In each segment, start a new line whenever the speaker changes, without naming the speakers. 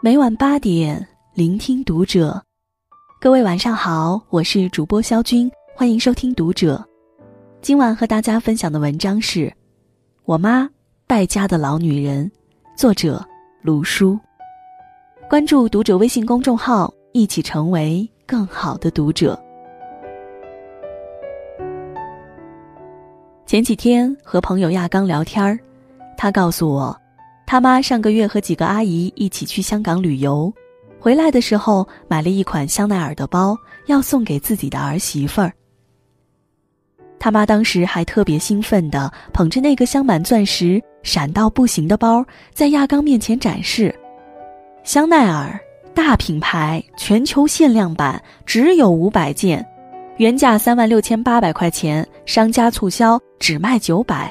每晚八点，聆听读者。各位晚上好，我是主播肖军，欢迎收听读者。今晚和大家分享的文章是《我妈败家的老女人》，作者卢叔。关注读者微信公众号，一起成为更好的读者。前几天和朋友亚刚聊天儿，他告诉我。他妈上个月和几个阿姨一起去香港旅游，回来的时候买了一款香奈儿的包，要送给自己的儿媳妇儿。他妈当时还特别兴奋的捧着那个镶满钻石、闪到不行的包，在亚刚面前展示。香奈儿大品牌，全球限量版，只有五百件，原价三万六千八百块钱，商家促销只卖九百。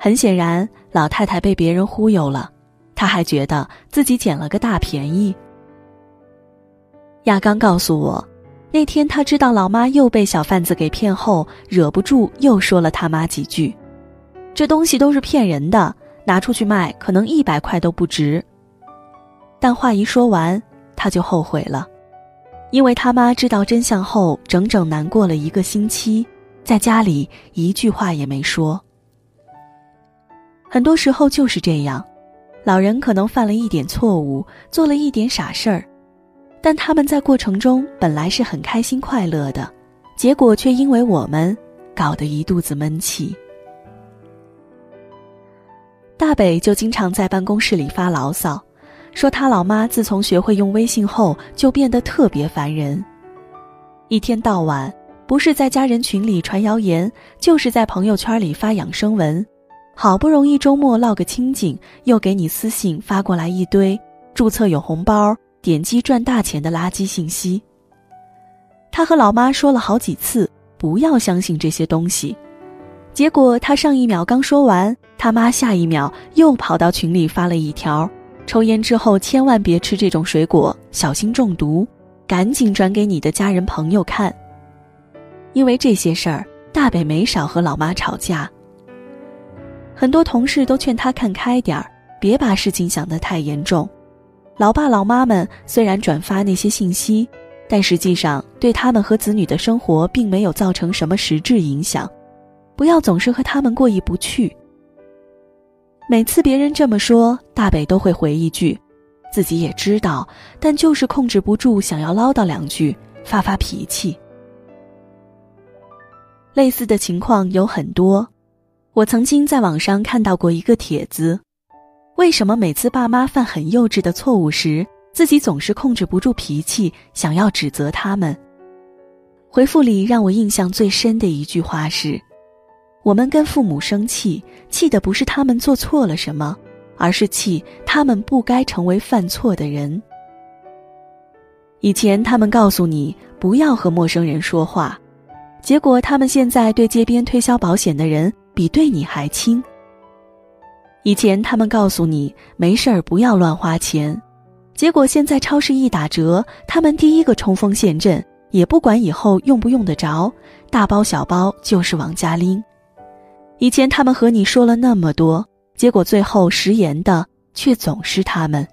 很显然，老太太被别人忽悠了，她还觉得自己捡了个大便宜。亚刚告诉我，那天他知道老妈又被小贩子给骗后，忍不住又说了他妈几句：“这东西都是骗人的，拿出去卖可能一百块都不值。”但话一说完，他就后悔了，因为他妈知道真相后，整整难过了一个星期，在家里一句话也没说。很多时候就是这样，老人可能犯了一点错误，做了一点傻事儿，但他们在过程中本来是很开心快乐的，结果却因为我们搞得一肚子闷气。大北就经常在办公室里发牢骚，说他老妈自从学会用微信后就变得特别烦人，一天到晚不是在家人群里传谣言，就是在朋友圈里发养生文。好不容易周末落个清静，又给你私信发过来一堆注册有红包、点击赚大钱的垃圾信息。他和老妈说了好几次不要相信这些东西，结果他上一秒刚说完，他妈下一秒又跑到群里发了一条：抽烟之后千万别吃这种水果，小心中毒，赶紧转给你的家人朋友看。因为这些事儿，大北没少和老妈吵架。很多同事都劝他看开点儿，别把事情想得太严重。老爸老妈们虽然转发那些信息，但实际上对他们和子女的生活并没有造成什么实质影响。不要总是和他们过意不去。每次别人这么说，大北都会回一句：“自己也知道，但就是控制不住想要唠叨两句，发发脾气。”类似的情况有很多。我曾经在网上看到过一个帖子：为什么每次爸妈犯很幼稚的错误时，自己总是控制不住脾气，想要指责他们？回复里让我印象最深的一句话是：“我们跟父母生气，气的不是他们做错了什么，而是气他们不该成为犯错的人。”以前他们告诉你不要和陌生人说话，结果他们现在对街边推销保险的人。比对你还亲。以前他们告诉你没事儿不要乱花钱，结果现在超市一打折，他们第一个冲锋陷阵，也不管以后用不用得着，大包小包就是往家拎。以前他们和你说了那么多，结果最后食言的却总是他们。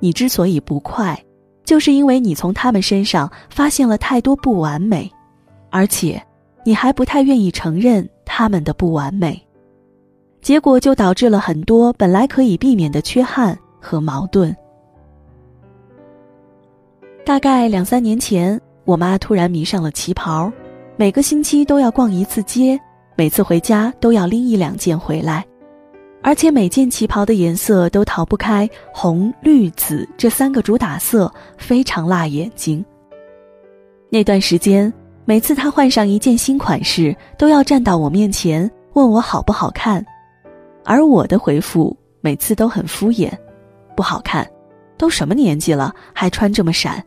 你之所以不快，就是因为你从他们身上发现了太多不完美，而且你还不太愿意承认。他们的不完美，结果就导致了很多本来可以避免的缺憾和矛盾。大概两三年前，我妈突然迷上了旗袍，每个星期都要逛一次街，每次回家都要拎一两件回来，而且每件旗袍的颜色都逃不开红、绿、紫这三个主打色，非常辣眼睛。那段时间。每次她换上一件新款式，都要站到我面前问我好不好看，而我的回复每次都很敷衍，不好看，都什么年纪了还穿这么闪。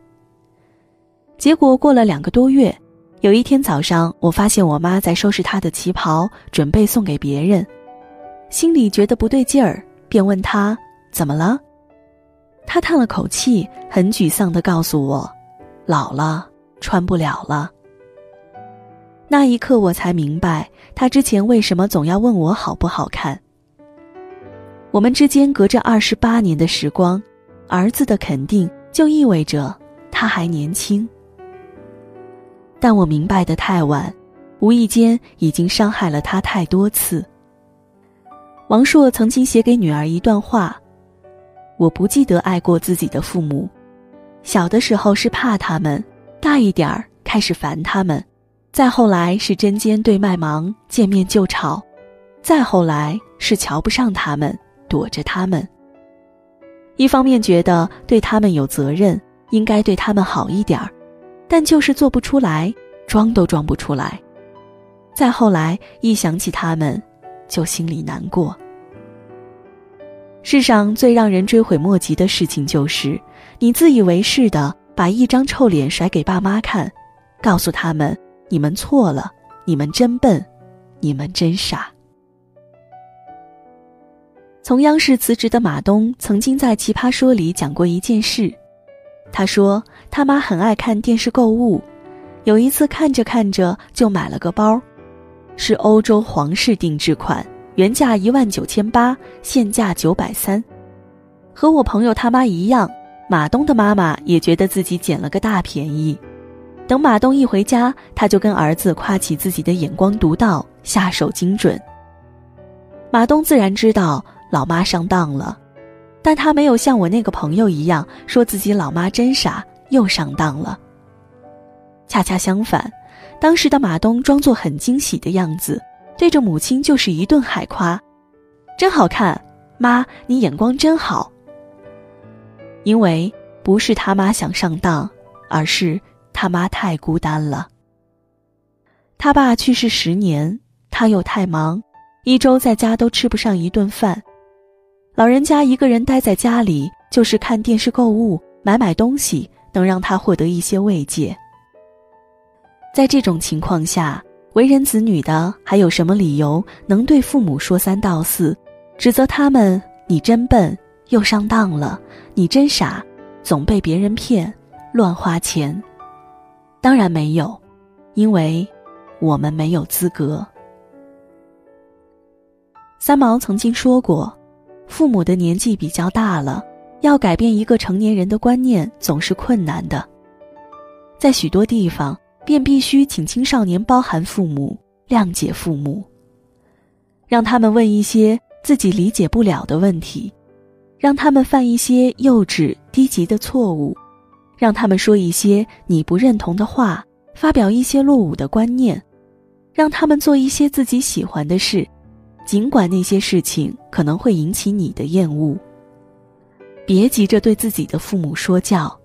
结果过了两个多月，有一天早上，我发现我妈在收拾她的旗袍，准备送给别人，心里觉得不对劲儿，便问她怎么了。她叹了口气，很沮丧地告诉我，老了，穿不了了。那一刻，我才明白他之前为什么总要问我好不好看。我们之间隔着二十八年的时光，儿子的肯定就意味着他还年轻。但我明白的太晚，无意间已经伤害了他太多次。王朔曾经写给女儿一段话：“我不记得爱过自己的父母，小的时候是怕他们，大一点儿开始烦他们，再后来是针尖对麦芒，见面就吵，再后来是瞧不上他们，躲着他们。一方面觉得对他们有责任，应该对他们好一点儿。”但就是做不出来，装都装不出来。再后来一想起他们，就心里难过。世上最让人追悔莫及的事情，就是你自以为是的把一张臭脸甩给爸妈看，告诉他们你们错了，你们真笨，你们真傻。从央视辞职的马东曾经在《奇葩说》里讲过一件事。他说：“他妈很爱看电视购物，有一次看着看着就买了个包，是欧洲皇室定制款，原价一万九千八，现价九百三。和我朋友他妈一样，马东的妈妈也觉得自己捡了个大便宜。等马东一回家，他就跟儿子夸起自己的眼光独到，下手精准。马东自然知道老妈上当了。”但他没有像我那个朋友一样说自己老妈真傻，又上当了。恰恰相反，当时的马东装作很惊喜的样子，对着母亲就是一顿海夸：“真好看，妈，你眼光真好。”因为不是他妈想上当，而是他妈太孤单了。他爸去世十年，他又太忙，一周在家都吃不上一顿饭。老人家一个人待在家里，就是看电视、购物、买买东西，能让他获得一些慰藉。在这种情况下，为人子女的还有什么理由能对父母说三道四，指责他们“你真笨，又上当了；你真傻，总被别人骗，乱花钱”？当然没有，因为我们没有资格。三毛曾经说过。父母的年纪比较大了，要改变一个成年人的观念总是困难的。在许多地方，便必须请青少年包含父母，谅解父母，让他们问一些自己理解不了的问题，让他们犯一些幼稚低级的错误，让他们说一些你不认同的话，发表一些落伍的观念，让他们做一些自己喜欢的事。尽管那些事情可能会引起你的厌恶，别急着对自己的父母说教，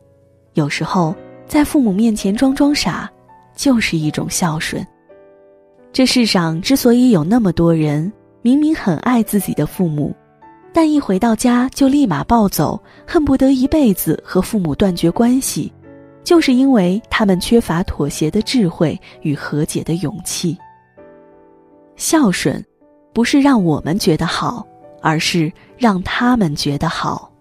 有时候在父母面前装装傻，就是一种孝顺。这世上之所以有那么多人明明很爱自己的父母，但一回到家就立马暴走，恨不得一辈子和父母断绝关系，就是因为他们缺乏妥协的智慧与和解的勇气。孝顺。不是让我们觉得好，而是让他们觉得好。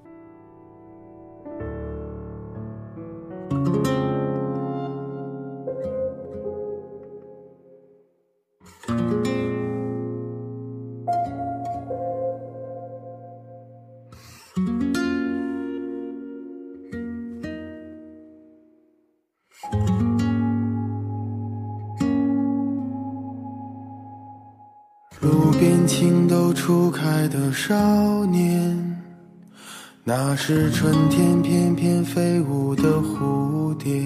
路边情窦初开的少年，那是春天翩翩飞舞的蝴蝶。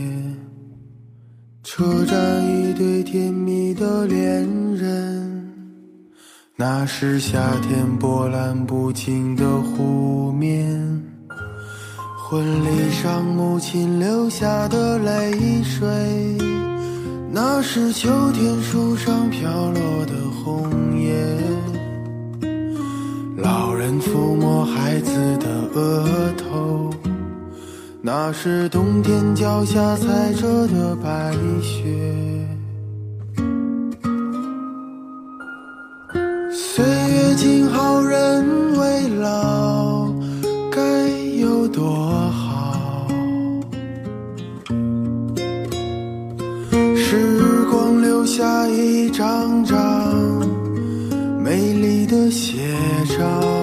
车站一对甜蜜的恋人，那是夏天波澜不惊的湖面。婚礼上母亲流下的泪水，那是秋天树上飘落的红叶抚摸孩子的额头，那是冬天脚下踩着的白雪。岁月静好，人未老，该有多好？时光留下一张张美丽的写照。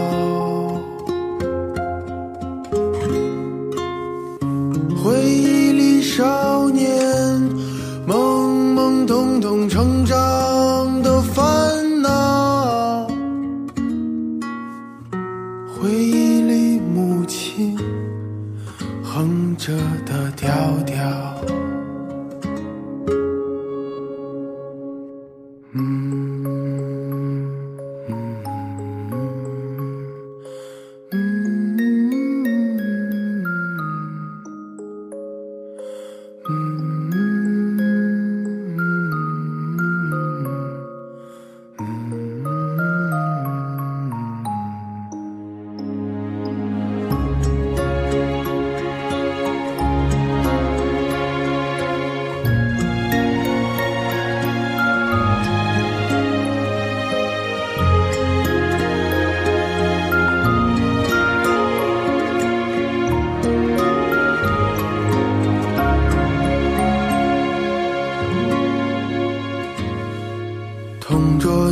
着的调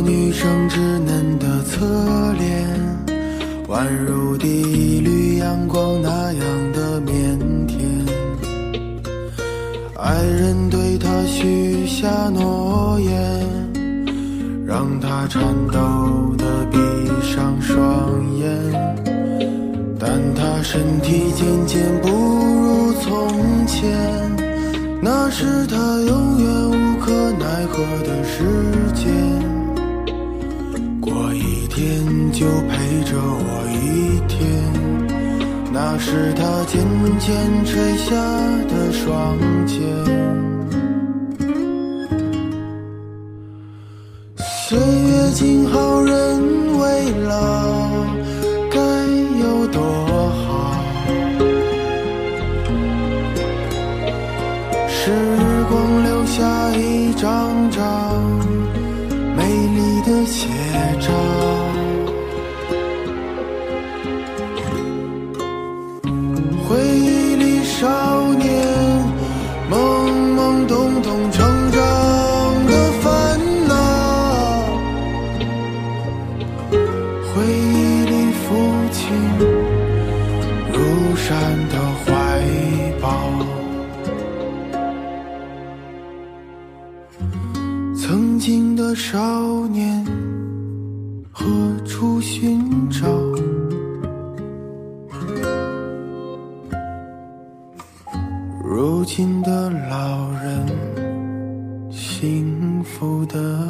女生稚嫩的侧脸，宛如第一缕阳光那样的腼腆。爱人对她许下诺言，让她颤抖的闭上双眼。但她身体渐渐不如从前，那是她永远无可奈何的时间。天就陪着我一天，那是他渐渐垂下的双肩。岁月静好，人未老，如今的老人，幸福的